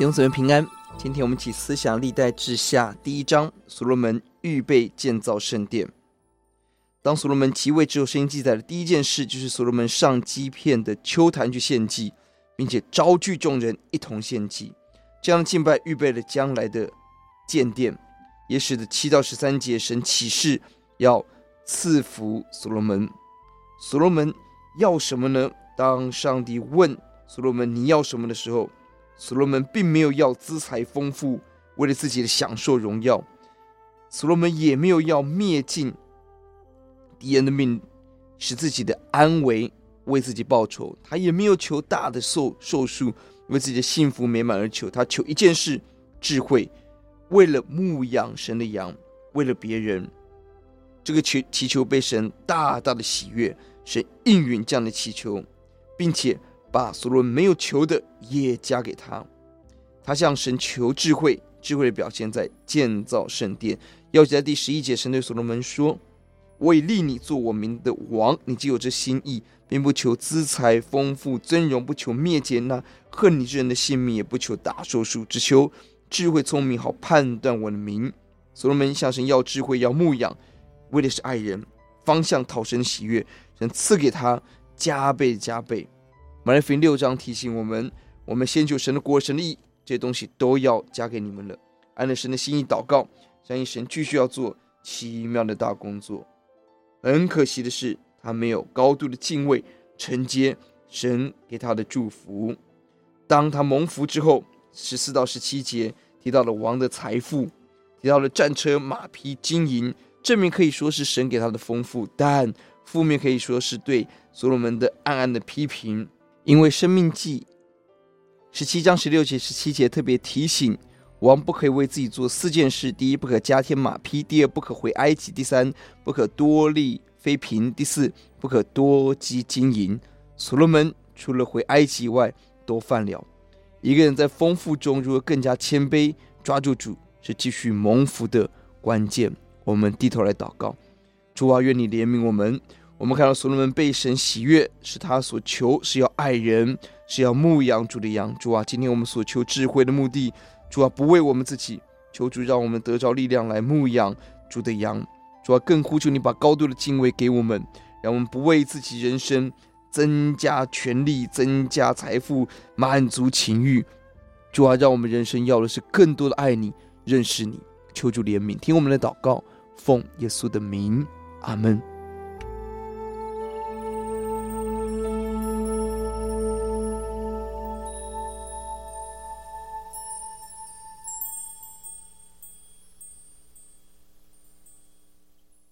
弟兄姊妹平安，今天我们起思想历代志下第一章，所罗门预备建造圣殿。当所罗门即位之后，圣经记载的第一件事就是所罗门上基片的丘坛去献祭，并且招聚众人一同献祭。这样的敬拜预备了将来的建殿，也使得七到十三节神启示要赐福所罗门。所罗门要什么呢？当上帝问所罗门你要什么的时候，所罗门并没有要资财丰富，为了自己的享受荣耀；所罗门也没有要灭尽敌人的命，使自己的安危为自己报仇。他也没有求大的寿寿数，为自己的幸福美满而求。他求一件事：智慧，为了牧养神的羊，为了别人。这个求祈求被神大大的喜悦，神应允这样的祈求，并且。把所罗门没有求的也加给他，他向神求智慧，智慧的表现在建造圣殿。要记在第十一节，神对所罗门说：“我已立你做我民的王，你既有这心意，并不求资财丰富尊荣，不求灭绝那恨你之人的性命，也不求大寿数，只求智慧聪明，好判断我的名。”所罗门向神要智慧，要牧养，为的是爱人，方向讨神喜悦，神赐给他加倍加倍。马来福音六章提醒我们：我们先求神的国、神的义，这些东西都要加给你们了。按着神的心意祷告，相信神继续要做奇妙的大工作。很可惜的是，他没有高度的敬畏，承接神给他的祝福。当他蒙福之后，十四到十七节提到了王的财富，提到了战车、马匹、金银，正面可以说是神给他的丰富，但负面可以说是对所罗门的暗暗的批评。因为《生命记》十七章十六节、十七节特别提醒王不可以为自己做四件事：第一，不可加添马匹；第二，不可回埃及；第三，不可多立妃嫔；第四，不可多积金银。所罗门除了回埃及以外，都犯了。一个人在丰富中如何更加谦卑，抓住主，是继续蒙福的关键。我们低头来祷告，主啊，愿你怜悯我们。我们看到所罗门被神喜悦，是他所求是要爱人，是要牧养主的羊。主啊，今天我们所求智慧的目的，主啊，不为我们自己，求主让我们得着力量来牧养主的羊。主啊，更呼求你把高度的敬畏给我们，让我们不为自己人生增加权力、增加财富、满足情欲。主啊，让我们人生要的是更多的爱你、认识你。求主怜悯，听我们的祷告，奉耶稣的名，阿门。